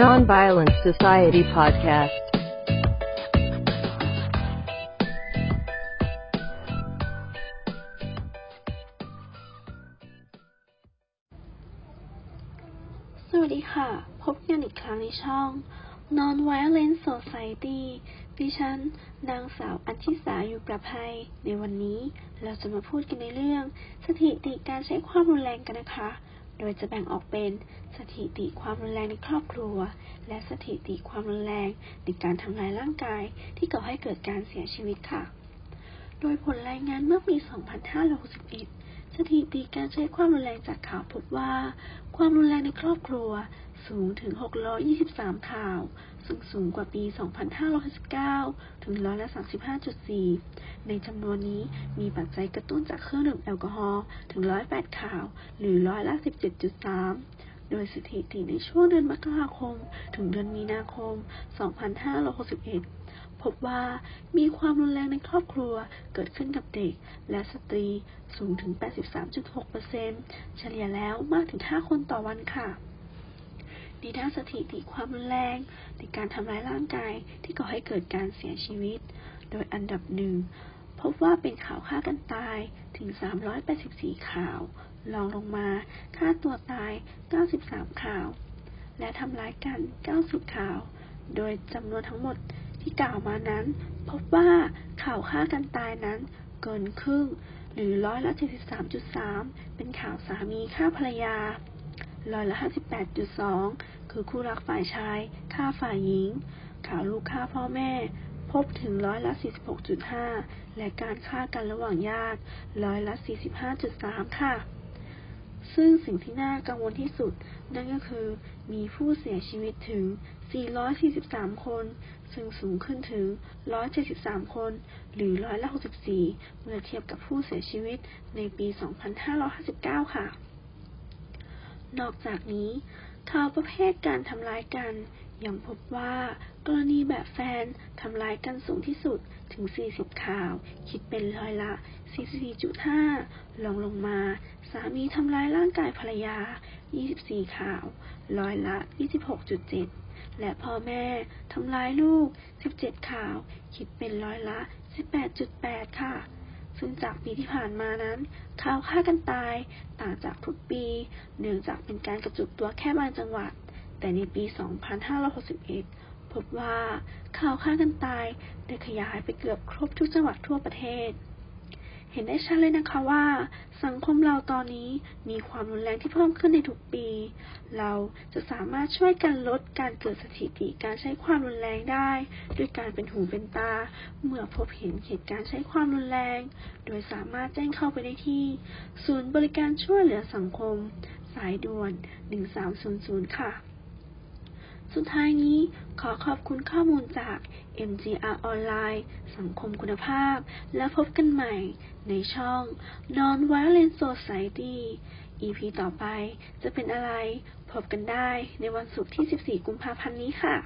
Nonviolence Society podcast. สวัสดีค่ะ พบกันอีกครั้งในช่อง Non-Violent Society ดิฉัน นางสาวอัญชิสาอยู่ประภัย ในวันนี้เราจะมาพูดกันในเรื่อง สถิติการใช้ความรุนแรงกันนะคะ โดยจะแบ่งออกเป็นสถิติความรุนแรงในครอบครัว และสถิติความรุนแรงในการทำลายร่างกายที่ก่อให้เกิดการเสียชีวิตค่ะ โดยผลรายงานเมื่อปี 2561 สถิติการใช้ความรุนแรงจากข่าวพบว่า ความรุนแรงในครอบครัวสูงถึง 623 ข่าว ซึ่งสูงกว่าปี 2569ถึงร้อยละ35.4 ในจำนวนนี้มีปัจจัยกระตุ้นจากเครื่องดื่มแอลกอฮอล์ถึง 108 ข่าว หรือร้อยละ17.3 โดยสถิติในช่วงเดือนมกราคม ถึงเดือนมีนาคม 2561 พบว่ามีความรุนแรงในครอบครัวเกิดขึ้นกับเด็กและสตรีสูงถึง 83.6%เฉลี่ยแล้วมากถึง 5 คนต่อวันค่ะในด้านสถิติความรุนแรงในการทำร้ายร่างกายที่ก่อให้เกิดการเสียชีวิต โดยอันดับหนึ่ง พบว่าเป็นข่าวฆ่ากันตายถึง 384 ข่าวรองลงมาฆ่าตัวตาย 93 ข่าว และทำร้ายกัน 90 ข่าว โดยจำนวนทั้งหมดที่กล่าวมานั้น พบว่าข่าวฆ่ากันตายนั้นเกินครึ่ง หรือร้อยละ 73.3 เป็นข่าวสามีฆ่าภรรยาร้อยละ 58.2 คือคู่รักฝ่ายชายฆ่าฝ่ายหญิง ข่าวลูกฆ่าพ่อแม่ พบถึงร้อยละ 46.5 และการฆ่ากันระหว่างญาติร้อยละ 45.3 ค่ะ ซึ่งสิ่งที่น่ากังวลที่สุด นั่นก็คือมีผู้เสียชีวิตถึง 443 คน ซึ่งสูงขึ้นถึง 173 คน หรือร้อยละ 64 เมื่อเทียบกับผู้เสียชีวิตในปี 2559 ค่ะ นอกจากนี้ข่าวประเภทการทำร้ายกัน ยังพบว่า กรณีแบบแฟนทำร้ายกันสูงที่สุดถึง 40 ข่าว คิดเป็นร้อยละ 44.5 ลองลงมา สามีทำร้ายร่างกายภรรยา 24 ข่าว ร้อยละ 26.7 และพ่อแม่ทำร้ายลูก 17 ข่าว คิดเป็นร้อยละ 18.8 ค่ะซึ่งจากปีที่ผ่านมานั้น ข่าวฆ่ากันตายต่างจากทุกปี เนื่องจากเป็นการกระจุกตัวแค่บางจังหวัด แต่ในปี 2561 พบว่าข่าวฆ่ากันตายได้ขยายไปเกือบครบทุกจังหวัดทั่วประเทศ เห็นได้ชัดเลยนะคะว่า สังคมเราตอนนี้มีความรุนแรงที่เพิ่มขึ้นในทุกปี เราจะสามารถช่วยกันลดการเกิดสถิติการใช้ความรุนแรงได้ด้วยการเป็นหูเป็นตา เมื่อพบเห็นเหตุการณ์ใช้ความรุนแรง โดยสามารถแจ้งเข้าไปได้ที่ ศูนย์บริการช่วยเหลือสังคมสายด่วน 1300 ค่ะ สุดท้ายนี้ขอขอบคุณข้อมูลจาก MGR ออนไลน์ สังคมคุณภาพ และพบกันใหม่ในช่อง Non-Violent Society EP ต่อไปจะเป็นอะไร พบกันได้ในวันศุกร์ที่ 14 กุมภาพันธ์นี้ค่ะ